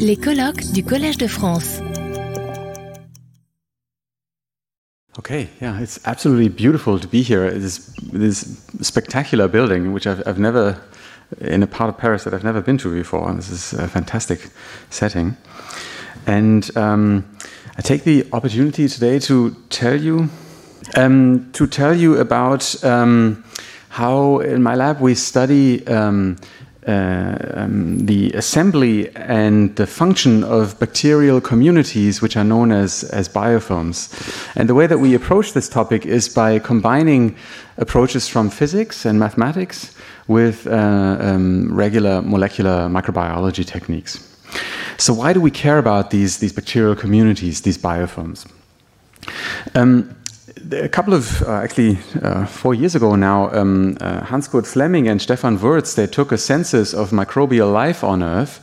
Les colloques du Collège de France. Okay, yeah, it's absolutely beautiful to be here. This this spectacular building, which I've, I've never in a part of Paris that I've never been to before. And this is a fantastic setting. And um, I take the opportunity today to tell you um, to tell you about um, how in my lab we study uh, um, the assembly and the function of bacterial communities, which are known as, as biofilms. And the way that we approach this topic is by combining approaches from physics and mathematics with uh, um, regular molecular microbiology techniques. So, why do we care about these, these bacterial communities, these biofilms? Um, a couple of uh, actually uh, four years ago now, um, uh, Hans Kurt Flemming and Stefan Wurtz they took a census of microbial life on Earth,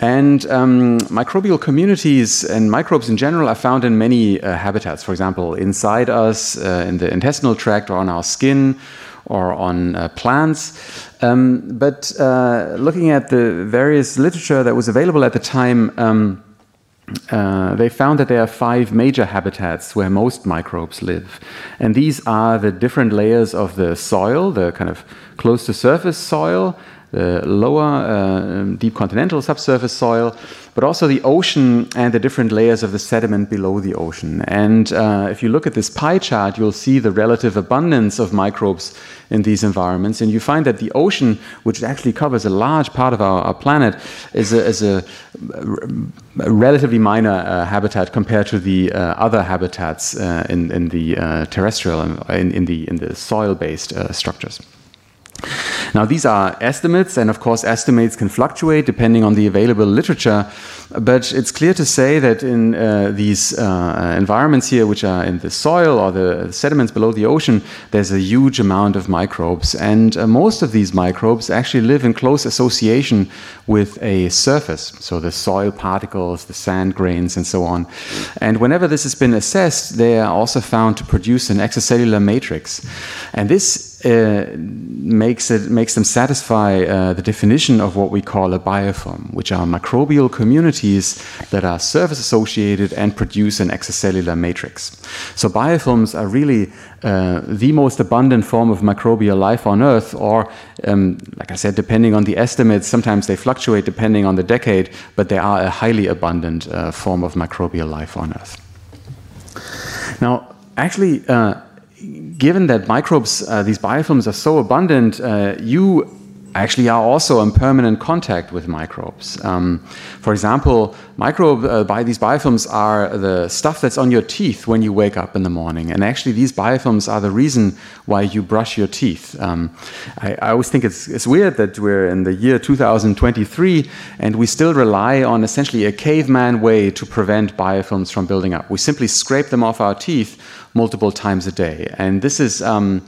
and um, microbial communities and microbes in general are found in many uh, habitats. For example, inside us, uh, in the intestinal tract, or on our skin, or on uh, plants. Um, but looking at the various literature that was available at the time. Um, uh, they found that there are five major habitats where most microbes live. And these are the different layers of the soil, the kind of close to surface soil, the lower uh, deep continental subsurface soil, but also the ocean and the different layers of the sediment below the ocean. And uh, if you look at this pie chart, you'll see the relative abundance of microbes in these environments. And you find that the ocean, which actually covers a large part of our, our planet, is a, is a, a relatively minor uh, habitat compared to the uh, other habitats uh, in, in the uh, terrestrial in, in, the, in the soil based uh, structures. Now, these are estimates, and of course, estimates can fluctuate depending on the available literature. But it's clear to say that in uh, these uh, environments here, which are in the soil or the sediments below the ocean, there's a huge amount of microbes. And uh, most of these microbes actually live in close association with a surface, so the soil particles, the sand grains, and so on. And whenever this has been assessed, they are also found to produce an extracellular matrix. And this uh, makes it makes them satisfy uh, the definition of what we call a biofilm, which are microbial communities that are surface associated and produce an extracellular matrix. So biofilms are really uh, the most abundant form of microbial life on Earth, or um, like I said, depending on the estimates, sometimes they fluctuate depending on the decade, but they are a highly abundant uh, form of microbial life on Earth. Now, actually uh, given that microbes, uh, these biofilms are so abundant, uh, you actually are also in permanent contact with microbes. Um, for example, microbe uh, by these biofilms are the stuff that's on your teeth when you wake up in the morning, and actually these biofilms are the reason why you brush your teeth. Um, I, I, always think it's, it's weird that we're in the year 2023 and we still rely on essentially a caveman way to prevent biofilms from building up. We simply scrape them off our teeth multiple times a day, and this is. Um,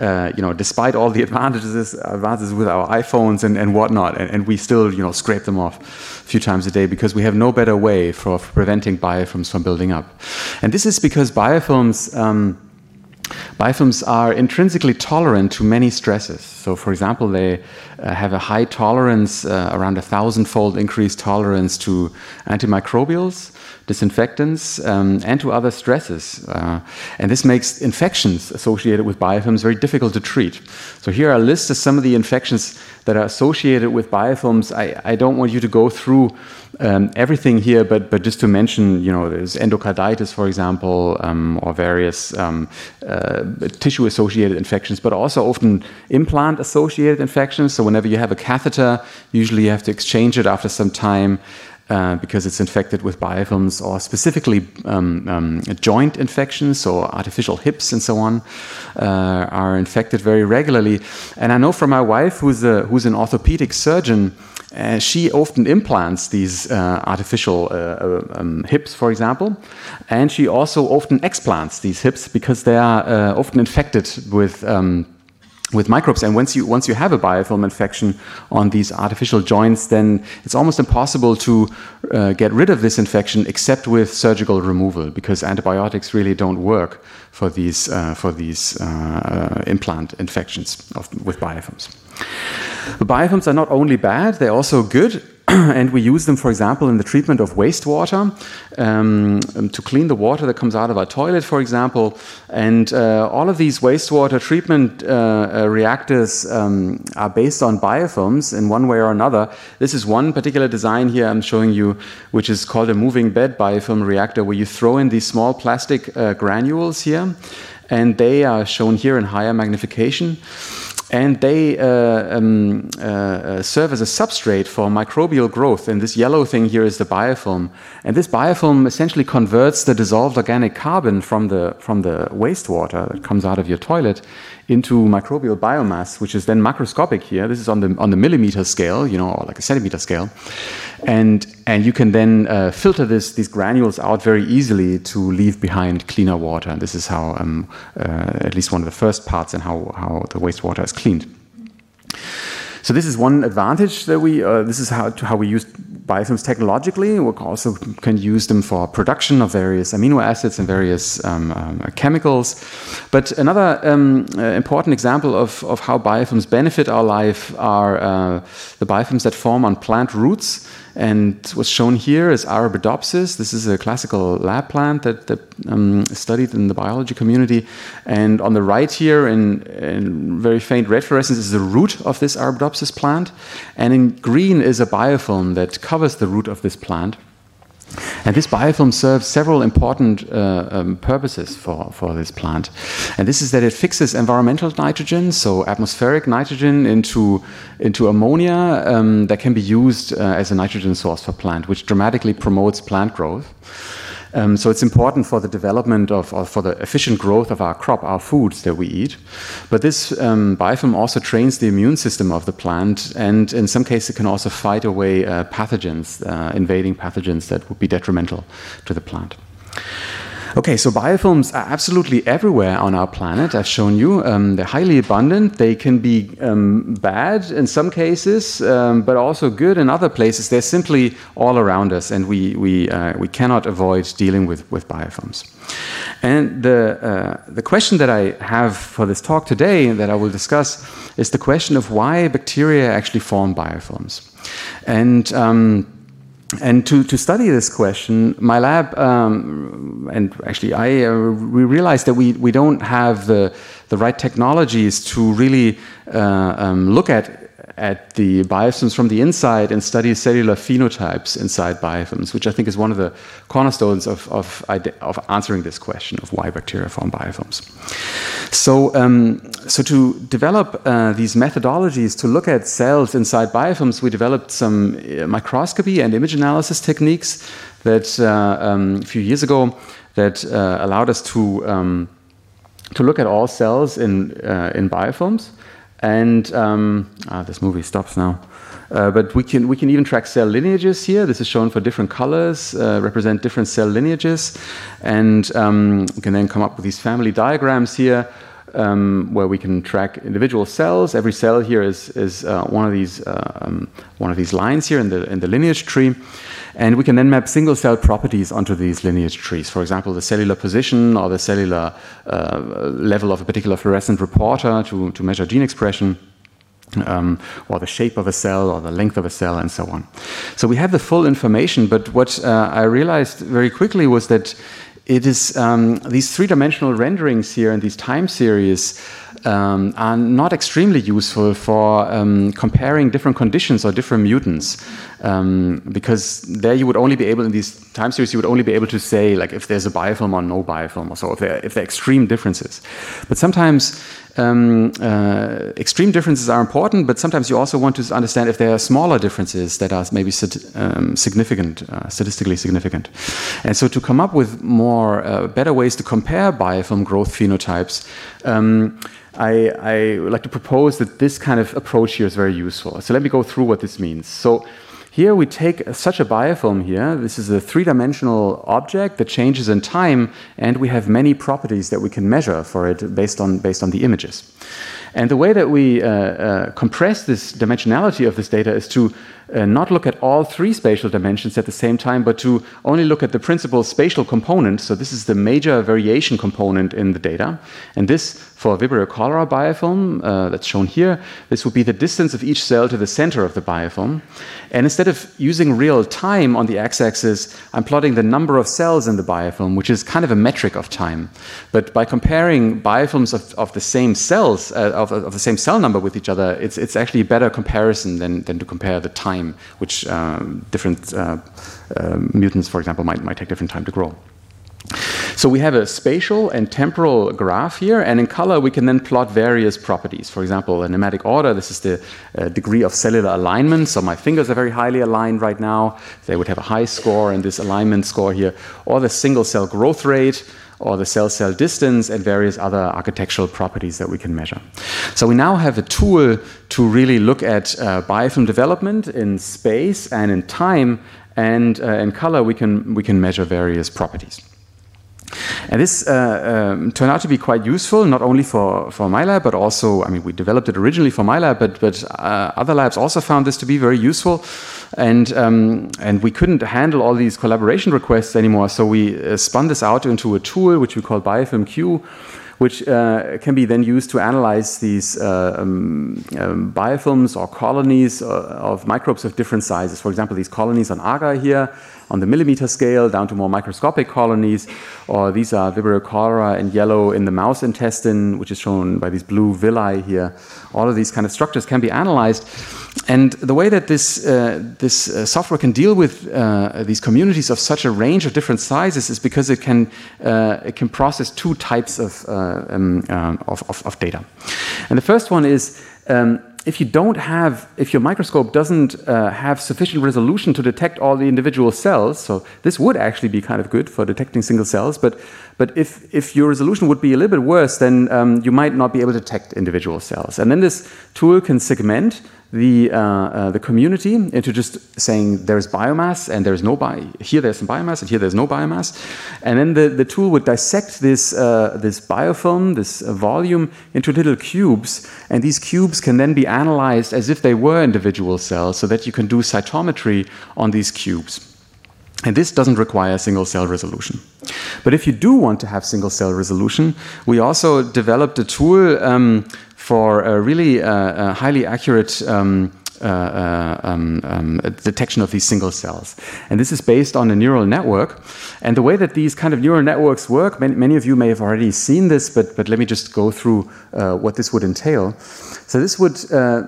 uh, you know, despite all the advantages, advances with our iPhones and, and whatnot, and, and, we still, you know, scrape them off a few times a day because we have no better way for, preventing biofilms from building up. And this is because biofilms, um, biofilms are intrinsically tolerant to many stresses. So, for example, they uh, have a high tolerance, uh, around a thousand-fold increased tolerance to antimicrobials disinfectants, um, and to other stresses. Uh, and this makes infections associated with biofilms very difficult to treat. So here are lists of some of the infections that are associated with biofilms. I, I don't want you to go through um, everything here, but, but just to mention, you know, there's endocarditis, for example, um, or various um, uh, tissue-associated infections, but also often implant-associated infections. So whenever you have a catheter, usually you have to exchange it after some time. Uh, because it's infected with biofilms, or specifically um, um, joint infections, so artificial hips and so on, uh, are infected very regularly. And I know from my wife, who's, a, who's an orthopedic surgeon, uh, she often implants these uh, artificial uh, uh, um, hips, for example, and she also often explants these hips because they are often infected with. Um, with microbes. And once you once you have a biofilm infection on these artificial joints, then it's almost impossible to uh, get rid of this infection except with surgical removal, because antibiotics really don't work for these uh, for these uh, implant infections of, with biofilms. The biofilms are not only bad; they're also good. and we use them, for example, in the treatment of wastewater um, to clean the water that comes out of our toilet, for example. And uh, all of these wastewater treatment uh, uh, reactors um, are based on biofilms in one way or another. This is one particular design here I'm showing you, which is called a moving bed biofilm reactor, where you throw in these small plastic uh, granules here, and they are shown here in higher magnification and they uh, um, uh, uh, serve as a substrate for microbial growth. And this yellow thing here is the biofilm. And this biofilm essentially converts the dissolved organic carbon from the, from the wastewater that comes out of your toilet into microbial biomass, which is then macroscopic here. This is on the, on the millimeter scale, you know, or like a centimeter scale. And, and you can then uh, filter this, these granules out very easily to leave behind cleaner water. And this is how, um, uh, at least one of the first parts, and how, how the wastewater is cleaned. So this is one advantage that we. Uh, this is how how we use biofilms technologically. We also can use them for production of various amino acids and various um, um, chemicals. But another um, uh, important example of, of how biofilms benefit our life are uh, the biofilms that form on plant roots. And what's shown here is Arabidopsis. This is a classical lab plant that, that um, studied in the biology community. And on the right here, in, in, very faint red fluorescence, is the root of this Arabidopsis plant. And in green is a biofilm that covers the root of this plant. And this biofilm serves several important uh, um, purposes for, for this plant. And this is that it fixes environmental nitrogen, so atmospheric nitrogen, into, into ammonia um, that can be used uh, as a nitrogen source for plant, which dramatically promotes plant growth. Um, so it's important for the development of, or for the efficient growth of our crop, our foods that we eat. But this um, biofilm also trains the immune system of the plant, and in some cases, it can also fight away uh, pathogens, uh, invading pathogens that would be detrimental to the plant. Okay, so biofilms are absolutely everywhere on our planet. I've shown you. Um, they're highly abundant. They can be um, bad in some cases, um, but also good in other places. They're simply all around us, and we, we, uh, we cannot avoid dealing with, with biofilms. And the, uh, the question that I have for this talk today, that I will discuss, is the question of why bacteria actually form biofilms. And um, and to, to study this question, my lab um, and actually I uh, we realized that we, we don't have the the right technologies to really uh, um, look at at the biofilms from the inside and study cellular phenotypes inside biofilms, which I think is one of the cornerstones of, of, of answering this question of why bacteria form biofilms. So, um, so to develop uh, these methodologies to look at cells inside biofilms, we developed some uh, microscopy and image analysis techniques that uh, um, a few years ago that uh, allowed us to um, to look at all cells in uh, in biofilms. And um, ah, this movie stops now. Uh, but we can we can even track cell lineages here. This is shown for different colors, uh, represent different cell lineages, and um, we can then come up with these family diagrams here. Um, where we can track individual cells. Every cell here is, is uh, one of these uh, um, one of these lines here in the in the lineage tree, and we can then map single cell properties onto these lineage trees. For example, the cellular position or the cellular uh, level of a particular fluorescent reporter to, to measure gene expression. Um, or the shape of a cell, or the length of a cell, and so on. So we have the full information, but what uh, I realized very quickly was that it is um, these three-dimensional renderings here and these time series um, are not extremely useful for um, comparing different conditions or different mutants, um, because there you would only be able in these time series you would only be able to say like if there's a biofilm or no biofilm or so if there if there are extreme differences. But sometimes um, uh, extreme differences are important, but sometimes you also want to understand if there are smaller differences that are maybe um, significant, uh, statistically significant. And so to come up with more, uh, better ways to compare biofilm growth phenotypes, um, I, I would like to propose that this kind of approach here is very useful. So let me go through what this means. So here we take such a biofilm here. This is a three-dimensional object that changes in time, and we have many properties that we can measure for it based on, based on the images. And the way that we uh, uh, compress this dimensionality of this data is to uh, not look at all three spatial dimensions at the same time, but to only look at the principal spatial component. So this is the major variation component in the data. And this for Vibrio cholera biofilm, uh, that's shown here, this would be the distance of each cell to the center of the biofilm. And instead of using real time on the x-axis, I'm plotting the number of cells in the biofilm, which is kind of a metric of time. But by comparing biofilms of, of the same cells, uh, of, of, the same cell number with each other, it's, it's actually a better comparison than, than to compare the time, which um, different uh, uh, mutants, for example, might, might take different time to grow. So we have a spatial and temporal graph here, and in color we can then plot various properties. For example, a nematic order, this is the uh, degree of cellular alignment. So my fingers are very highly aligned right now. They would have a high score in this alignment score here. Or the single cell growth rate, or the cell-cell distance and various other architectural properties that we can measure. So we now have a tool to really look at uh, biofilm development in space and in time, and uh, in color we can, we can measure various properties. And this uh, um, turned out to be quite useful, not only for, for my lab, but also, I mean, we developed it originally for my lab, but, but uh, other labs also found this to be very useful. And, um, and we couldn't handle all these collaboration requests anymore, so we uh, spun this out into a tool which we call BiofilmQ, which uh, can be then used to analyze these uh, um, um, biofilms or colonies uh, of microbes of different sizes. For example, these colonies on agar here on the millimeter scale down to more microscopic colonies, or these are Vibrio cholera in yellow in the mouse intestine, which is shown by these blue villi here. All of these kind of structures can be analyzed. And the way that this, uh, this uh, software can deal with uh, these communities of such a range of different sizes is because it can, uh, it can process two types of, uh, um, um, of, of, of, data. And the first one is um, if you don't have, if your microscope doesn't uh, have sufficient resolution to detect all the individual cells, so this would actually be kind of good for detecting single cells, but, but if, if your resolution would be a little bit worse, then um, you might not be able to detect individual cells. And then this tool can segment the, uh, uh, the community into just saying there's biomass and there's no bi here there's some biomass and here there's no biomass. And then the, the tool would dissect this, uh, this biofilm, this uh, volume, into little cubes. And these cubes can then be analyzed as if they were individual cells so that you can do cytometry on these cubes. And this doesn't require single cell resolution. But if you do want to have single cell resolution, we also developed a tool um, for a really uh, uh, highly accurate um, um, um, detection of these single cells. And this is based on a neural network. And the way that these kind of neural networks work, many, many of you may have already seen this, but, but let me just go through uh, what this would entail. So this would, uh,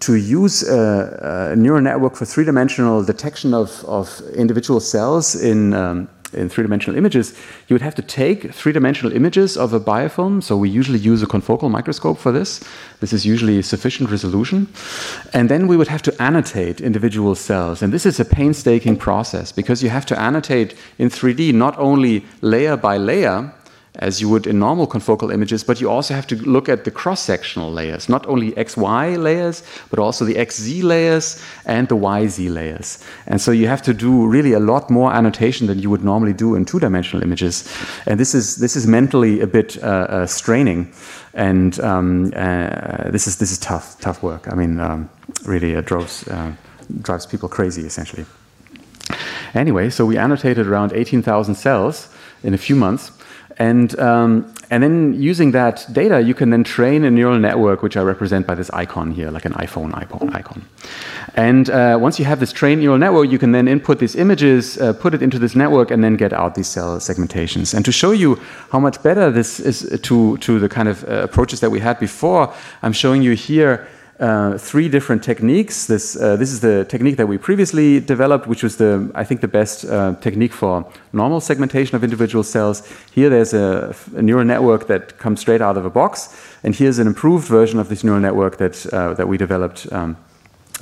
to use a, a, neural network for three-dimensional detection of, of individual cells in um, in three-dimensional images, you would have to take three-dimensional images of a biofilm. So we usually use a confocal microscope for this. This is usually sufficient resolution. And then we would have to annotate individual cells. And this is a painstaking process because you have to annotate in 3D not only layer by layer, as you would in normal confocal images, but you also have to look at the cross-sectional layers, not only XY layers, but also the XZ layers and the YZ layers. And so you have to do really a lot more annotation than you would normally do in two-dimensional images. And this is, this is mentally a bit uh, uh, straining. And um, uh, this, is, this is tough, tough work. I mean, um, really it drives, uh, drives people crazy, essentially. Anyway, so we annotated around 18,000 cells in a few months. And, um, and then using that data, you can then train a neural network, which I represent by this icon here, like an iPhone icon. And uh, once you have this trained neural network, you can then input these images, uh, put it into this network, and then get out these cell segmentations. And to show you how much better this is to, to the kind of uh, approaches that we had before, I'm showing you here uh, three different techniques. This, uh, this is the technique that we previously developed, which was the, I think, the best uh, technique for normal segmentation of individual cells. Here there's a, a, neural network that comes straight out of a box, and here's an improved version of this neural network that, uh, that we developed um,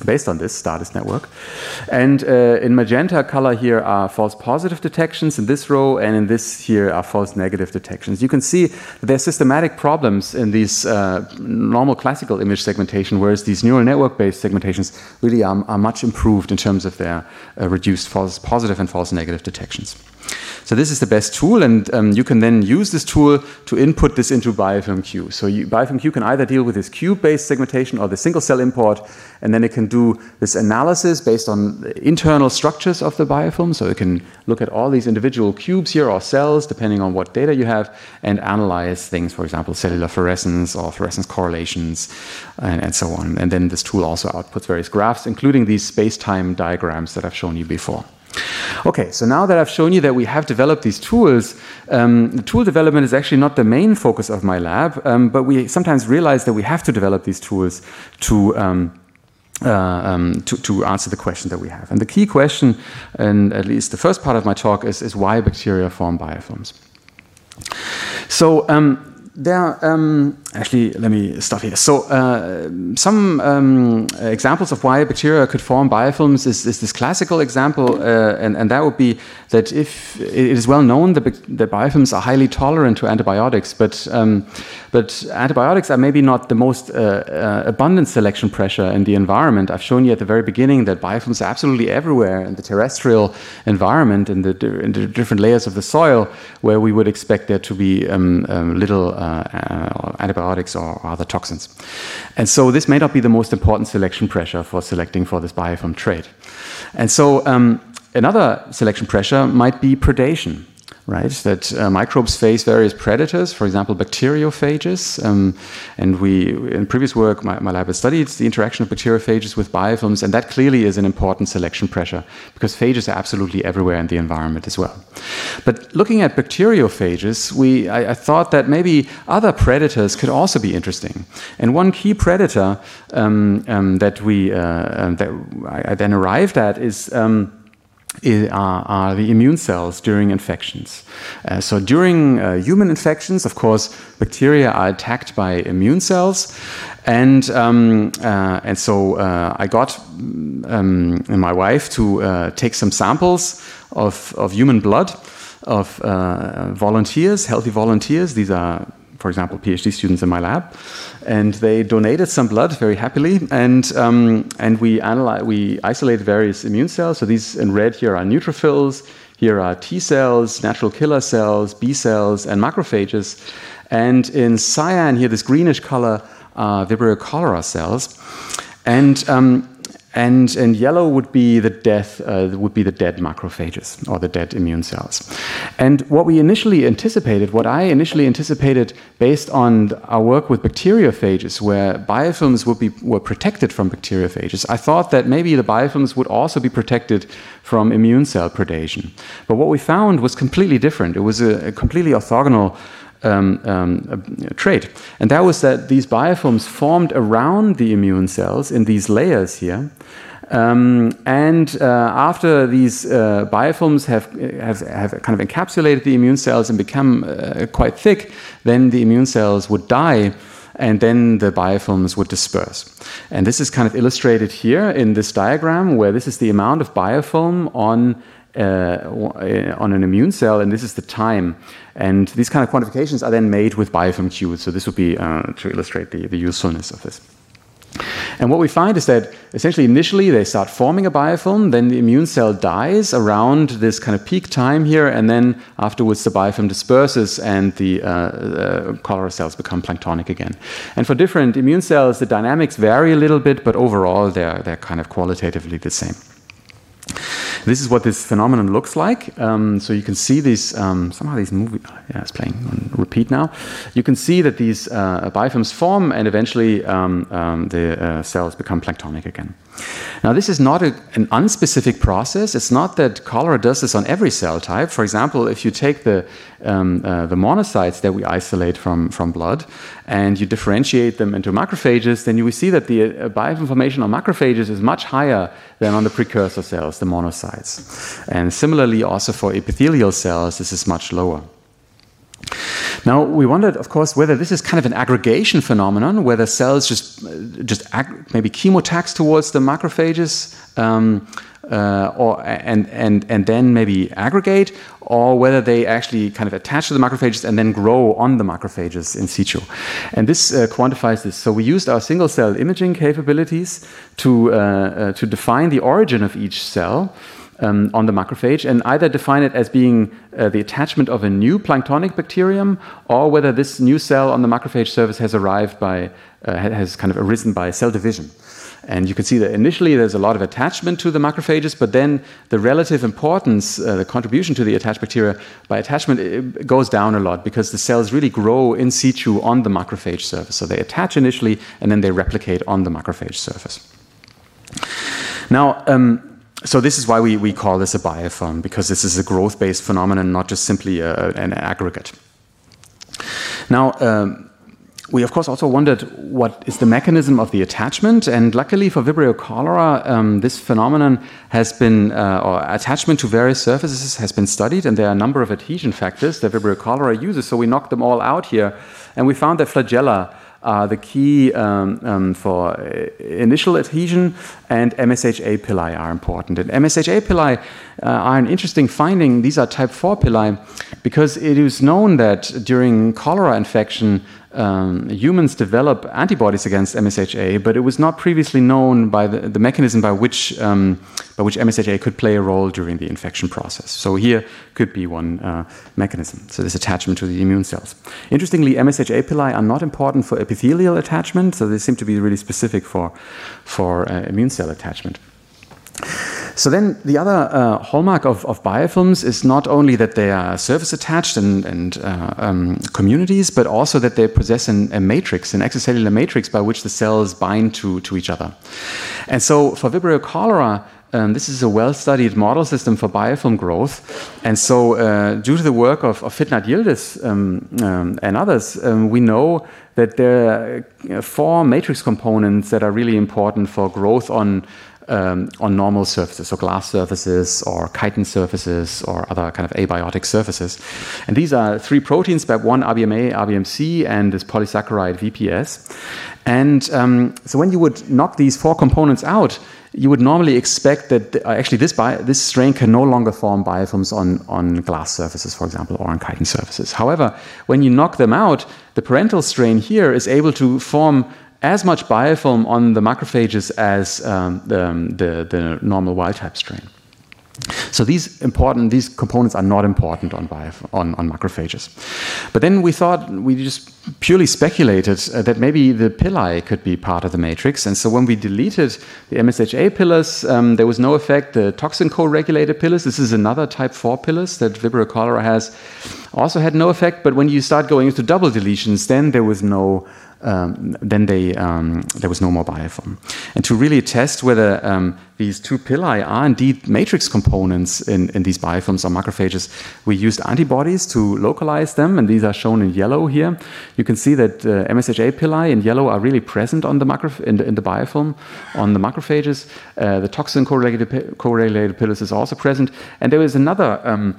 based on this Stardust network. And uh, in magenta color here are false positive detections in this row, and in this here are false negative detections. You can see that there's systematic problems in these uh, normal classical image segmentation, whereas these neural network-based segmentations really are, are, much improved in terms of their uh, reduced false positive and false negative detections. So this is the best tool, and um, you can then use this tool to input this into BiofilmQ. So you, BiofilmQ can either deal with this cube-based segmentation or the single-cell import, and then it can do this analysis based on internal structures of the biofilm. So it can look at all these individual cubes here or cells, depending on what data you have, and analyze things, for example, cellular fluorescence or fluorescence correlations, and, and so on. And then this tool also outputs various graphs, including these space-time diagrams that I've shown you before. Okay, so now that I've shown you that we have developed these tools, um, the tool development is actually not the main focus of my lab, um, but we sometimes realize that we have to develop these tools to um, uh, um, to, to, answer the question that we have. And the key question, and at least the first part of my talk, is, is why bacteria form biofilms. So um, there, um, actually, let me stop here. So, uh, some um, examples of why bacteria could form biofilms is, is this classical example, uh, and, and, that would be that if it is well known that, biofilms are highly tolerant to antibiotics, but um, but antibiotics are maybe not the most uh, uh, abundant selection pressure in the environment. I've shown you at the very beginning that biofilms are absolutely everywhere in the terrestrial environment, in the, in the different layers of the soil, where we would expect there to be um, um, little uh, uh, antibiotics or other toxins. And so this may not be the most important selection pressure for selecting for this biofilm trait. And so um, another selection pressure might be predation right? That uh, microbes face various predators, for example, bacteriophages. Um, and we, in previous work, my, my, lab has studied the interaction of bacteriophages with biofilms, and that clearly is an important selection pressure because phages are absolutely everywhere in the environment as well. But looking at bacteriophages, we, I, I thought that maybe other predators could also be interesting. And one key predator um, um, that we uh, um, that I, I, then arrived at is um, are, are, the immune cells during infections. Uh, so during uh, human infections, of course, bacteria are attacked by immune cells, and um, uh, and so uh, I got um, my wife to uh, take some samples of of human blood of uh, volunteers, healthy volunteers. These are for example, PhD students in my lab, and they donated some blood very happily, and um, and we analyze, we isolate various immune cells. So these in red here are neutrophils, here are T cells, natural killer cells, B cells, and macrophages, and in cyan here, this greenish color, are Vibrio cholera cells, and um, and, and yellow would be the death uh, would be the dead macrophages or the dead immune cells. And what we initially anticipated, what I initially anticipated based on our work with bacteriophages, where biofilms would be were protected from bacteriophages, I thought that maybe the biofilms would also be protected from immune cell predation. But what we found was completely different. It was a, a completely orthogonal um, um, trait. And that was that these biofilms formed around the immune cells in these layers here. Um, and uh, after these uh, biofilms have, have, have, kind of encapsulated the immune cells and become uh, quite thick, then the immune cells would die and then the biofilms would disperse. And this is kind of illustrated here in this diagram where this is the amount of biofilm on uh, on an immune cell, and this is the time. And these kind of quantifications are then made with biofilm cues. So this would be uh, to illustrate the, the usefulness of this. And what we find is that essentially initially they start forming a biofilm, then the immune cell dies around this kind of peak time here, and then afterwards the biofilm disperses and the uh, uh, cholera cells become planktonic again. And for different immune cells, the dynamics vary a little bit, but overall they're, they're kind of qualitatively the same. This is what this phenomenon looks like. Um, so you can see these, um, somehow these movie, yeah, it's playing on repeat now. You can see that these uh, biofilms form and eventually um, um the uh, cells become planktonic again. Now, this is not a, an unspecific process. It's not that cholera does this on every cell type. For example, if you take the, um, uh, the monocytes that we isolate from, from blood and you differentiate them into macrophages, then you will see that the uh, biofilm formation on macrophages is much higher than on the precursor cells, the monocytes. And similarly, also for epithelial cells, this is much lower. Now we wondered, of course, whether this is kind of an aggregation phenomenon, whether cells just just maybe chemotax towards the macrophages, um, uh, or and and and then maybe aggregate, or whether they actually kind of attach to the macrophages and then grow on the macrophages in situ. And this uh, quantifies this. So we used our single cell imaging capabilities to uh, uh to define the origin of each cell. Um, on the macrophage and either define it as being uh, the attachment of a new planktonic bacterium or whether this new cell on the macrophage surface has arrived by, uh, has kind of arisen by cell division. And you can see that initially there's a lot of attachment to the macrophages, but then the relative importance, uh, the contribution to the attached bacteria by attachment goes down a lot because the cells really grow in situ on the macrophage surface. So they attach initially and then they replicate on the macrophage surface. Now, um, so this is why we, we call this a biofilm, because this is a growth-based phenomenon, not just simply a, an aggregate. Now, um, we of course also wondered what is the mechanism of the attachment, and luckily for Vibrio cholera, um, this phenomenon has been, uh, or attachment to various surfaces has been studied, and there are a number of adhesion factors that Vibrio cholera uses. So we knocked them all out here, and we found that flagella are the key um, um, for uh, initial adhesion, and MSHA pili are important. And MSHA pili uh, are an interesting finding. These are type 4 pili because it is known that during cholera infection, um, humans develop antibodies against MSHA, but it was not previously known by the, the mechanism by which, um, by which MSHA could play a role during the infection process. So here could be one uh, mechanism. So this attachment to the immune cells. Interestingly, MSHA pili are not important for epithelial attachment, so they seem to be really specific for, for uh, immune cell attachment. So then the other uh, hallmark of, of, biofilms is not only that they are surface attached and, and uh, um, communities, but also that they possess an, a matrix, an extracellular matrix by which the cells bind to, to each other. And so for Vibrio cholera, um, this is a well-studied model system for biofilm growth. And so uh, due to the work of, of Fitnat Yildiz um, um, and others, um, we know that there are four matrix components that are really important for growth on um, on normal surfaces, so glass surfaces or chitin surfaces or other kind of abiotic surfaces. And these are three proteins, BAP1, RBMA, RBMC, and this polysaccharide VPS. And um, so when you would knock these four components out, you would normally expect that uh, actually this, this strain can no longer form biofilms on, on glass surfaces, for example, or on chitin surfaces. However, when you knock them out, the parental strain here is able to form as much biofilm on the macrophages as um, the, the, the, normal wild type strain. So these important, these components are not important on, on, on macrophages. But then we thought, we just purely speculated uh, that maybe the pili could be part of the matrix. And so when we deleted the MSHA pillars, um, there was no effect. The toxin co-regulated pillars, this is another type 4 pillars that Vibrio cholera has, also had no effect. But when you start going into double deletions, then there was no um, then they, um, there was no more biofilm. And to really test whether um, these two pili are indeed matrix components in, in these biofilms or macrophages, we used antibodies to localize them, and these are shown in yellow here. You can see that uh, MSHA pili in yellow are really present on the in, the, in the biofilm on the macrophages. Uh, the toxin correlated, correlated pillars is also present. And there is another um,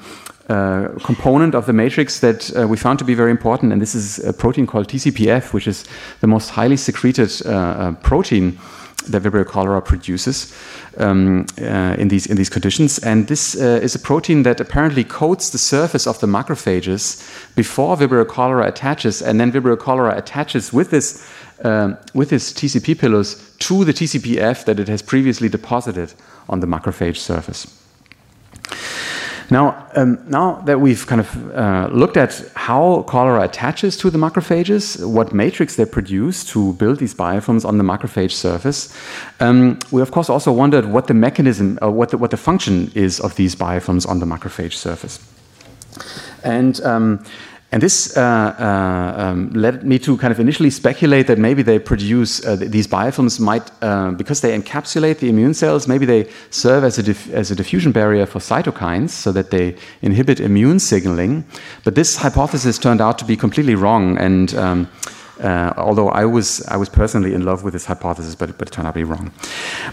uh, component of the matrix that uh, we found to be very important, and this is a protein called TCPF, which is the most highly secreted uh, uh protein that Vibrio cholera produces um, uh, in these in these conditions. And this is a protein that apparently coats the surface of the macrophages before Vibrio cholera attaches, and then Vibrio cholera attaches with this um, with this TCP pillows to the TCPF that it has previously deposited on the macrophage surface. Now, um, now that we've kind of uh, looked at how cholera attaches to the macrophages, what matrix they produce to build these biofilms on the macrophage surface, um, we of course also wondered what the mechanism, uh, what the, what the function is of these biofilms on the macrophage surface. And um, and this uh, uh, um, led me to kind of initially speculate that maybe they produce uh, these biofilms might, uh, because they encapsulate the immune cells, maybe they serve as a, as a diffusion barrier for cytokines so that they inhibit immune signaling. But this hypothesis turned out to be completely wrong. And um, uh, although I was, I was personally in love with this hypothesis, but, but it turned out to be wrong.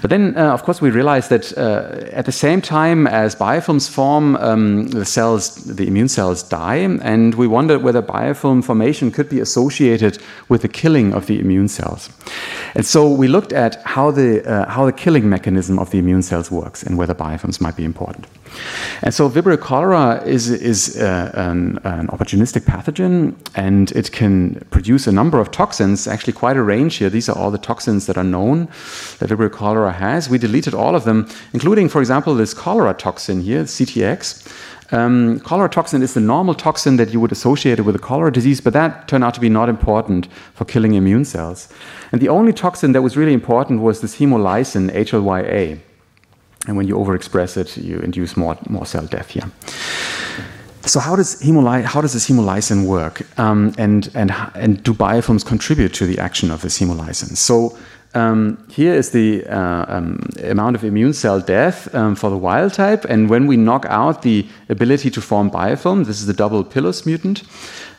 But then, uh, of course, we realized that uh, at the same time as biofilms form, um, the cells, the immune cells die, and we wondered whether biofilm formation could be associated with the killing of the immune cells. And so we looked at how the, uh, how the killing mechanism of the immune cells works and whether biofilms might be important. And so Vibrio cholera is, is uh, an, an opportunistic pathogen, and it can produce a number of toxins, actually quite a range here. These are all the toxins that are known that Vibrio cholera has. We deleted all of them, including, for example, this cholera toxin here, CTX. Um, cholera toxin is the normal toxin that you would associate with a cholera disease, but that turned out to be not important for killing immune cells. And the only toxin that was really important was this hemolysin, HLYA. And when you overexpress it, you induce more, more cell death here. So how does hemoly- how does this hemolysin work, um, and and and do biofilms contribute to the action of this hemolysin? So um, here is the uh, um, amount of immune cell death um, for the wild type, and when we knock out the ability to form biofilm, this is the double pilus mutant.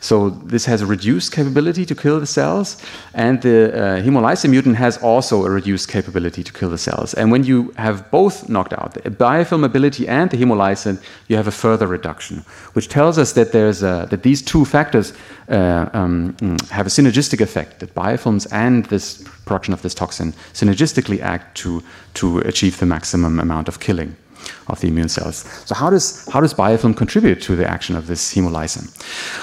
So this has a reduced capability to kill the cells, and the uh, hemolysin mutant has also a reduced capability to kill the cells. And when you have both knocked out, the biofilm ability and the hemolysin, you have a further reduction, which tells us that there's a, that these two factors uh, um, have a synergistic effect. That biofilms and this production of this toxin synergistically act to to achieve the maximum amount of killing of the immune cells. So how does how does biofilm contribute to the action of this hemolysin?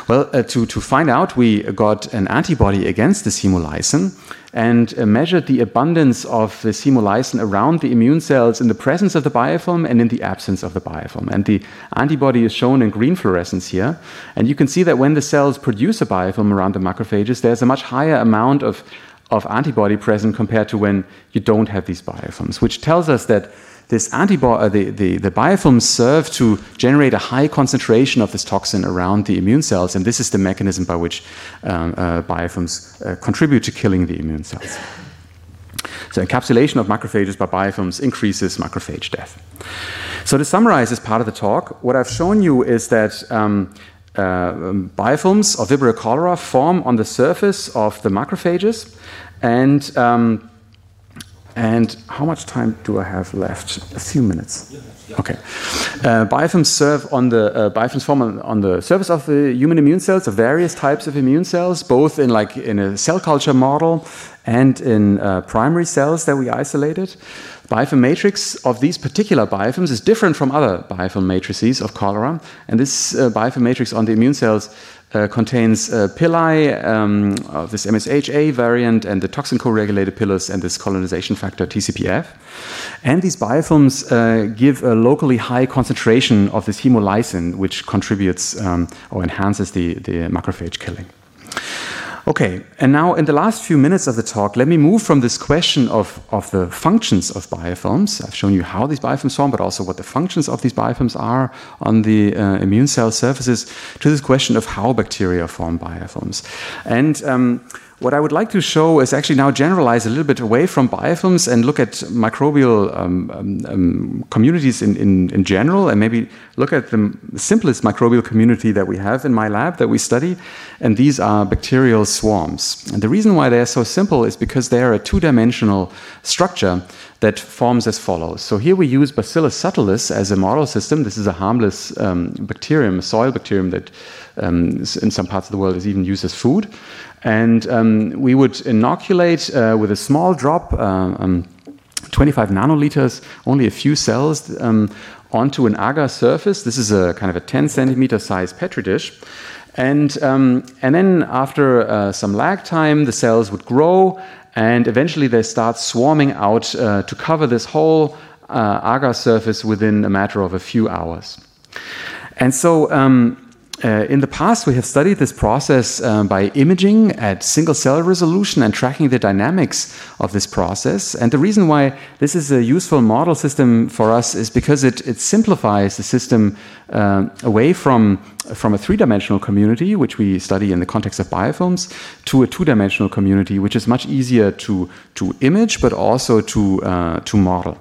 Well, uh, to to find out, we got an antibody against this hemolysin and uh, measured the abundance of this hemolysin around the immune cells in the presence of the biofilm and in the absence of the biofilm. And the antibody is shown in green fluorescence here. And you can see that when the cells produce a biofilm around the macrophages, there's a much higher amount of of antibody present compared to when you don't have these biofilms, which tells us that this antibody, uh, the, the, the biofilms serve to generate a high concentration of this toxin around the immune cells, and this is the mechanism by which um, uh, biofilms uh, contribute to killing the immune cells. So encapsulation of macrophages by biofilms increases macrophage death. So to summarize this part of the talk, what I've shown you is that um, uh, biofilms of Vibrio cholera form on the surface of the macrophages, and um, and how much time do I have left? A few minutes. Okay. Uh, biofilms serve on the uh, biofilms form on, on, the surface of the human immune cells, of various types of immune cells, both in like in a cell culture model and in uh, primary cells that we isolated. Biofilm matrix of these particular biofilms is different from other biofilm matrices of cholera, and this uh, biofilm matrix on the immune cells uh, contains uh, pili um, of this MSHA variant and the toxin co-regulated pilus and this colonization factor TCPF. And these biofilms uh, give a locally high concentration of this hemolysin, which contributes um, or enhances the, the macrophage killing. Okay, and now in the last few minutes of the talk, let me move from this question of, of the functions of biofilms. I've shown you how these biofilms form, but also what the functions of these biofilms are on the uh, immune cell surfaces, to this question of how bacteria form biofilms. And um, what I would like to show is actually now generalize a little bit away from biofilms and look at microbial um, um, um, communities in, in, in, general, and maybe look at the simplest microbial community that we have in my lab that we study, and these are bacterial swarms. And the reason why they are so simple is because they are a two dimensional structure that forms as follows. So here we use Bacillus subtilis as a model system. This is a harmless um, bacterium, a soil bacterium that um, in some parts of the world is even used as food. And um, we would inoculate uh, with a small drop, uh, um, 25 nanoliters, only a few cells, um, onto an agar surface. This is a kind of a 10 centimeter size petri dish. And, um, and then after uh, some lag time, the cells would grow and eventually they start swarming out uh, to cover this whole uh, agar surface within a matter of a few hours. And so um, uh, in the past, we have studied this process um, by imaging at single cell resolution and tracking the dynamics of this process. And the reason why this is a useful model system for us is because it, it simplifies the system uh, away from, from a three dimensional community, which we study in the context of biofilms, to a two dimensional community, which is much easier to, to image but also to, uh, to model.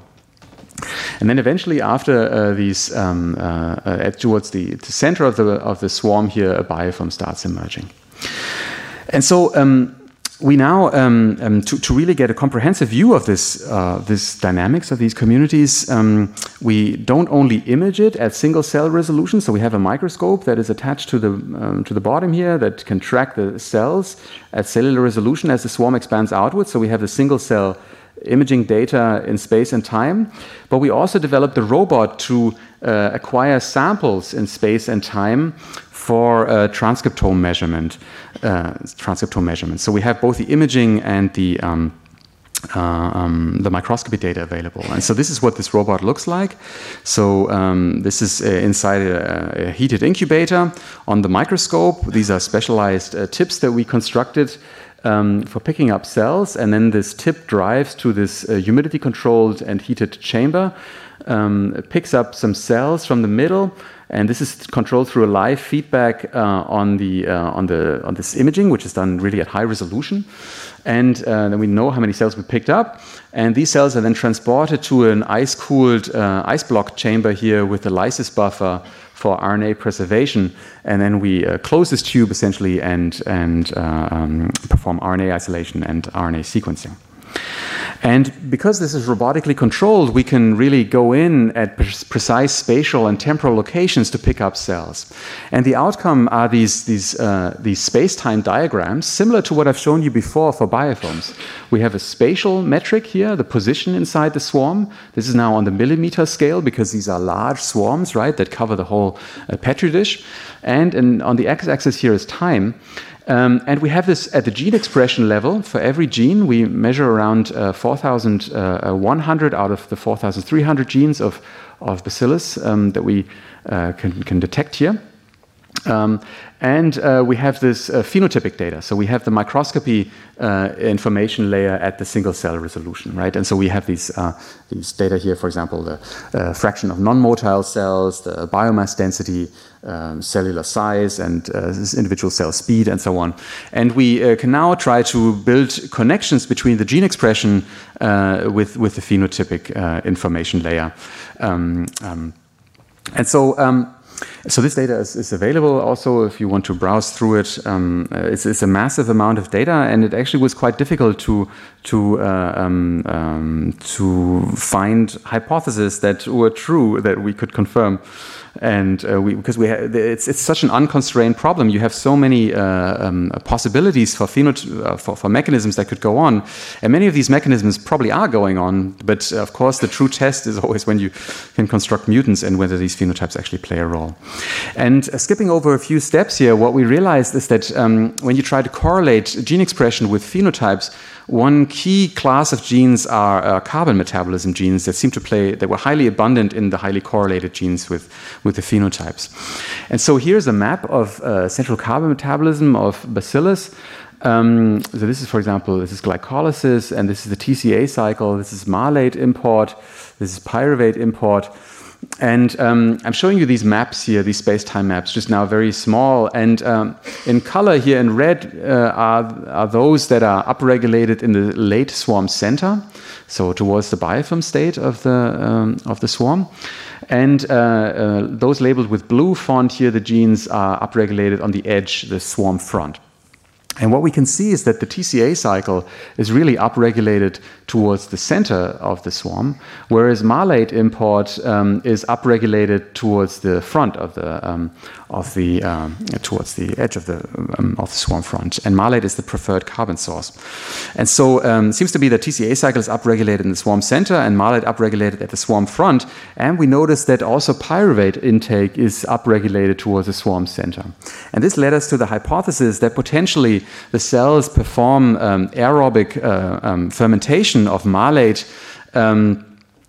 And then eventually, after uh, these, um, uh, uh, towards the, the, center of the, of the swarm here, a biofilm starts emerging. And so um, we now, um, um, to, to, really get a comprehensive view of this, uh, this dynamics of these communities, um, we don't only image it at single cell resolution. So we have a microscope that is attached to the, um, to the bottom here that can track the cells at cellular resolution as the swarm expands outwards. So we have the single cell imaging data in space and time, but we also developed the robot to uh, acquire samples in space and time for uh, transcriptome measurement. Uh, transcriptome measurement. So we have both the imaging and the um, uh, um, the microscopy data available. And so this is what this robot looks like. So um, this is uh, inside a, a, heated incubator on the microscope. These are specialized uh, tips that we constructed um, for picking up cells. And then this tip drives to this uh, humidity controlled and heated chamber, um, picks up some cells from the middle and this is controlled through a live feedback uh, on the uh, on the on this imaging, which is done really at high resolution. And uh, then we know how many cells we picked up, and these cells are then transported to an ice-cooled uh, ice block chamber here with a lysis buffer for RNA preservation, and then we uh, close this tube essentially and and uh, um, perform RNA isolation and RNA sequencing. And because this is robotically controlled, we can really go in at precise spatial and temporal locations to pick up cells. And the outcome are these, these, uh, these space-time diagrams, similar to what I've shown you before for biofilms. We have a spatial metric here, the position inside the swarm. This is now on the millimeter scale because these are large swarms, right, that cover the whole uh, petri dish. And in, on the x-axis here is time. Um, and we have this at the gene expression level. For every gene, we measure around uh, 4,100 uh, out of the 4,300 genes of, of bacillus um, that we uh, can, can detect here. Um, and uh, we have this uh, phenotypic data. So we have the microscopy uh, information layer at the single cell resolution, right? And so we have these, uh, these data here, for example, the uh, fraction of non motile cells, the biomass density, um, cellular size, and uh, individual cell speed, and so on. And we can now try to build connections between the gene expression with, with the phenotypic information layer. Um, um, and so, um, so this data is, is, available also if you want to browse through it. Um, uh, it's, it's, a massive amount of data, and it actually was quite difficult to to uh, um, um, to find hypotheses that were true that we could confirm and uh, we, because we it's, it's such an unconstrained problem. You have so many uh, um, possibilities for, uh, for, for mechanisms that could go on, and many of these mechanisms probably are going on. But uh, of course, the true test is always when you can construct mutants and whether these phenotypes actually play a role. And uh, skipping over a few steps here, what we realized is that um, when you try to correlate gene expression with phenotypes, one key class of genes are uh, carbon metabolism genes that seem to play, that were highly abundant in the highly correlated genes with, with the phenotypes. And so here's a map of uh, central carbon metabolism of bacillus. Um, so this is, for example, this is glycolysis, and this is the TCA cycle. This is malate import. This is pyruvate import. And um, I'm showing you these maps here, these space-time maps, just now very small. And um, in color here in red uh, are, are those that are upregulated in the late swarm center, so towards the biofilm state of the, um, of the swarm. And uh, uh, those labeled with blue font here, the genes are upregulated on the edge, the swarm front. And what we can see is that the TCA cycle is really upregulated towards the center of the swarm, whereas malate import um, is upregulated towards the front of the um, of the um, towards the edge of the um, of the swarm front. And malate is the preferred carbon source. And so um, seems to be that TCA cycle is upregulated in the swarm center and malate upregulated at the swarm front. And we notice that also pyruvate intake is upregulated towards the swarm center. And this led us to the hypothesis that potentially the cells perform um, aerobic uh, fermentation of malate um,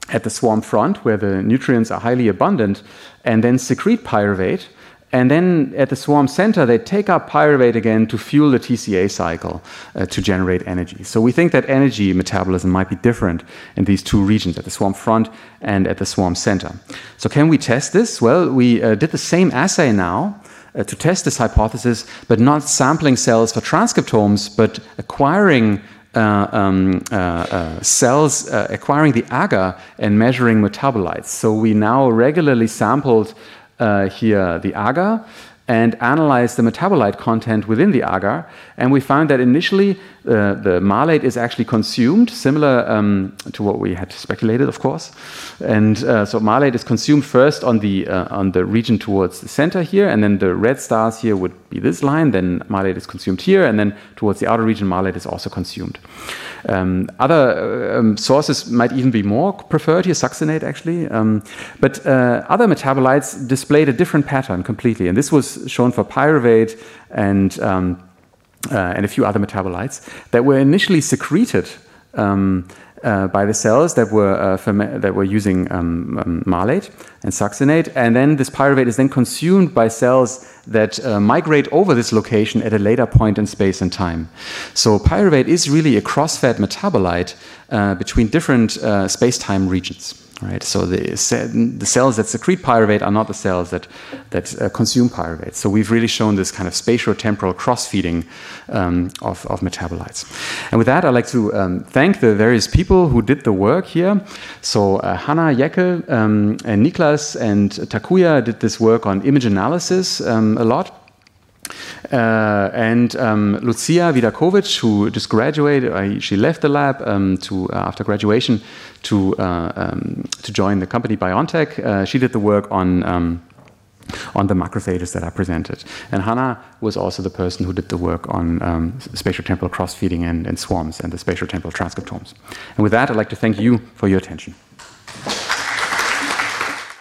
at the swarm front, where the nutrients are highly abundant, and then secrete pyruvate. And then at the swarm center, they take up pyruvate again to fuel the TCA cycle uh, to generate energy. So we think that energy metabolism might be different in these two regions, at the swarm front and at the swarm center. So can we test this? Well, we uh, did the same assay now. Uh, to test this hypothesis, but not sampling cells for transcriptomes, but acquiring uh, um, uh, uh, cells acquiring the agar and measuring metabolites. So we now regularly sampled here the agar and analyzed the metabolite content within the agar. And we found that initially uh, the malate is actually consumed, similar um, to what we had speculated, of course. And uh, so malate is consumed first on the, uh, on the region towards the center here, and then the red stars here would be this line. Then malate is consumed here, and then towards the outer region, malate is also consumed. Um, other uh, um, sources might even be more preferred here, succinate actually. Um, but uh, other metabolites displayed a different pattern completely. And this was shown for pyruvate and, um, uh, and a few other metabolites that were initially secreted um, uh, by the cells that were uh, that were using um, um, malate and succinate, and then this pyruvate is then consumed by cells that uh, migrate over this location at a later point in space and time. So pyruvate is really a cross-fed metabolite uh, between different uh, space-time regions. Right, so the, the cells that secrete pyruvate are not the cells that that uh, consume pyruvate. So we've really shown this kind of spatio-temporal cross-feeding um, of, of metabolites. And with that, I'd like to um, thank the various people who did the work here. So uh, Hanna Jeckel um, and Niklas and Takuya did this work on image analysis um, a lot. Uh, and um, Lucia Vidakovic, who just graduated, uh, she left the lab um, to uh, after graduation to uh, um, to join the company BioNTech. Uh, she did the work on. Um, on the macrophages that I presented. And Hanna was also the person who did the work on um, spatiotemporal cross-feeding and, and swarms and the spatial temporal transcriptomes. And with that, I'd like to thank you for your attention.